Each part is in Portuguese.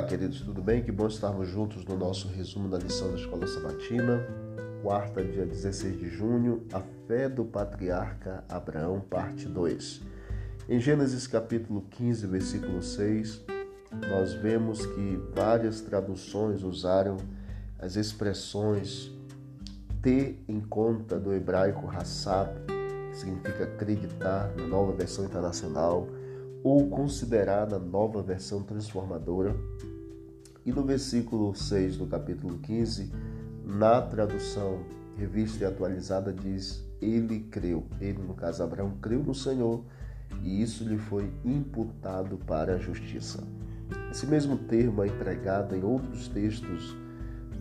Olá, queridos, tudo bem? Que bom estarmos juntos no nosso resumo da lição da Escola Sabatina. Quarta, dia 16 de junho, a fé do patriarca Abraão, parte 2. Em Gênesis capítulo 15, versículo 6, nós vemos que várias traduções usaram as expressões ter em conta do hebraico hassab, que significa acreditar, na nova versão internacional, ou considerar na nova versão transformadora. E no versículo 6 do capítulo 15, na tradução revista e atualizada, diz: Ele creu. Ele, no caso Abraão, creu no Senhor e isso lhe foi imputado para a justiça. Esse mesmo termo é empregado em outros textos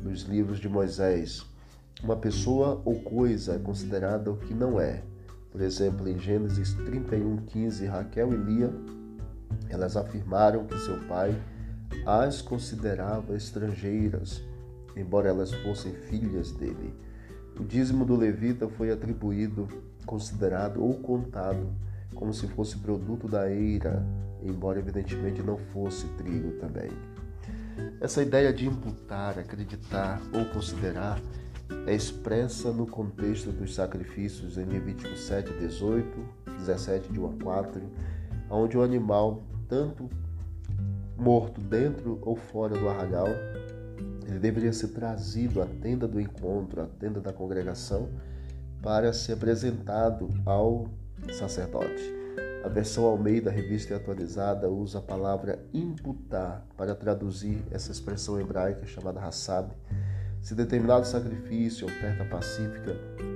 dos livros de Moisés. Uma pessoa ou coisa é considerada o que não é. Por exemplo, em Gênesis 31:15, Raquel e Lia, elas afirmaram que seu pai as considerava estrangeiras, embora elas fossem filhas dele. O dízimo do levita foi atribuído, considerado ou contado como se fosse produto da eira, embora evidentemente não fosse trigo também. Essa ideia de imputar, acreditar ou considerar é expressa no contexto dos sacrifícios em Levítico 7, 18, 17, de 1 a 4, onde o animal, tanto morto dentro ou fora do arraial, ele deveria ser trazido à tenda do encontro, à tenda da congregação, para ser apresentado ao sacerdote. A versão Almeida, revista e atualizada, usa a palavra imputar para traduzir essa expressão hebraica chamada hassab. Se determinado sacrifício, oferta pacífica,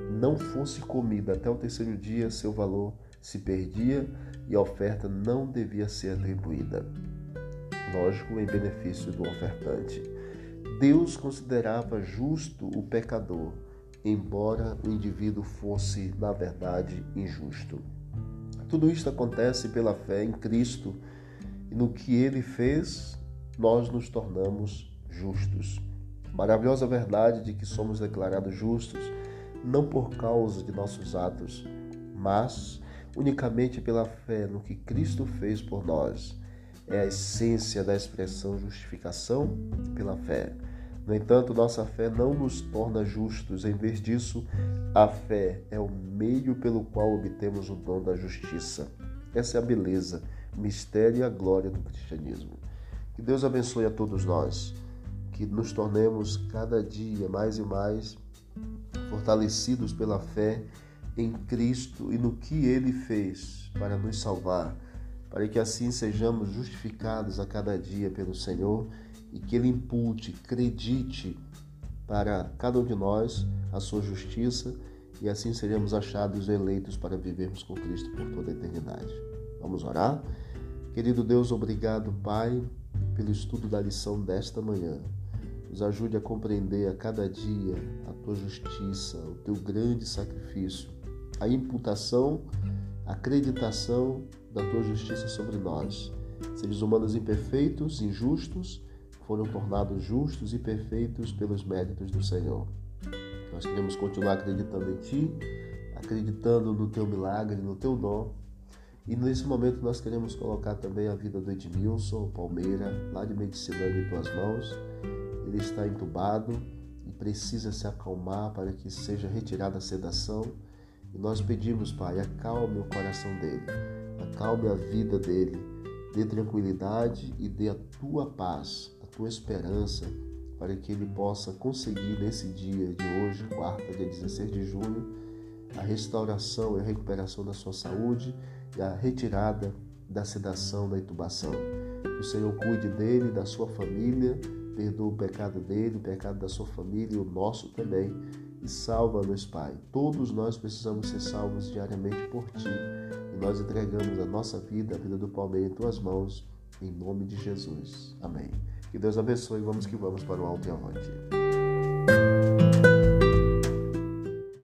não fosse comida até o terceiro dia, seu valor se perdia e a oferta não devia ser atribuída. Lógico, em benefício do ofertante. Deus considerava justo o pecador, embora o indivíduo fosse, na verdade, injusto. Tudo isto acontece pela fé em Cristo e no que ele fez, nós nos tornamos justos. Maravilhosa verdade de que somos declarados justos não por causa de nossos atos, mas unicamente pela fé no que Cristo fez por nós. É a essência da expressão justificação pela fé. No entanto, nossa fé não nos torna justos, em vez disso, a fé é o meio pelo qual obtemos o dom da justiça. Essa é a beleza, o mistério e a glória do cristianismo. Que Deus abençoe a todos nós, que nos tornemos cada dia mais e mais fortalecidos pela fé em Cristo e no que Ele fez para nos salvar, para que assim sejamos justificados a cada dia pelo Senhor e que Ele impute, acredite para cada um de nós a sua justiça e assim seremos achados eleitos para vivermos com Cristo por toda a eternidade. Vamos orar? Querido Deus, obrigado, Pai, pelo estudo da lição desta manhã. Nos ajude a compreender a cada dia a tua justiça, o teu grande sacrifício, a imputação, a acreditação da tua justiça sobre nós. Seres humanos imperfeitos, injustos, foram tornados justos e perfeitos pelos méritos do Senhor. Nós queremos continuar acreditando em Ti, acreditando no Teu milagre, no Teu dom. E nesse momento nós queremos colocar também a vida do Edmilson Palmeira, lá de Medicilândia, em Tuas mãos. Ele está entubado e precisa se acalmar para que seja retirada a sedação. E nós pedimos, Pai, acalme o coração dele, acalme a vida dele, dê tranquilidade e dê a tua paz tua esperança para que ele possa conseguir nesse dia de hoje, quarta, dia 16 de junho, a restauração e a recuperação da sua saúde e a retirada da sedação, da intubação. Que o Senhor cuide dele, da sua família, perdoa o pecado dele, o pecado da sua família e o nosso também. E salva-nos, Pai. Todos nós precisamos ser salvos diariamente por Ti. E nós entregamos a nossa vida, a vida do Palmeiras em Tuas mãos, em nome de Jesus. Amém. Que Deus abençoe. Vamos que vamos para o alto e avante.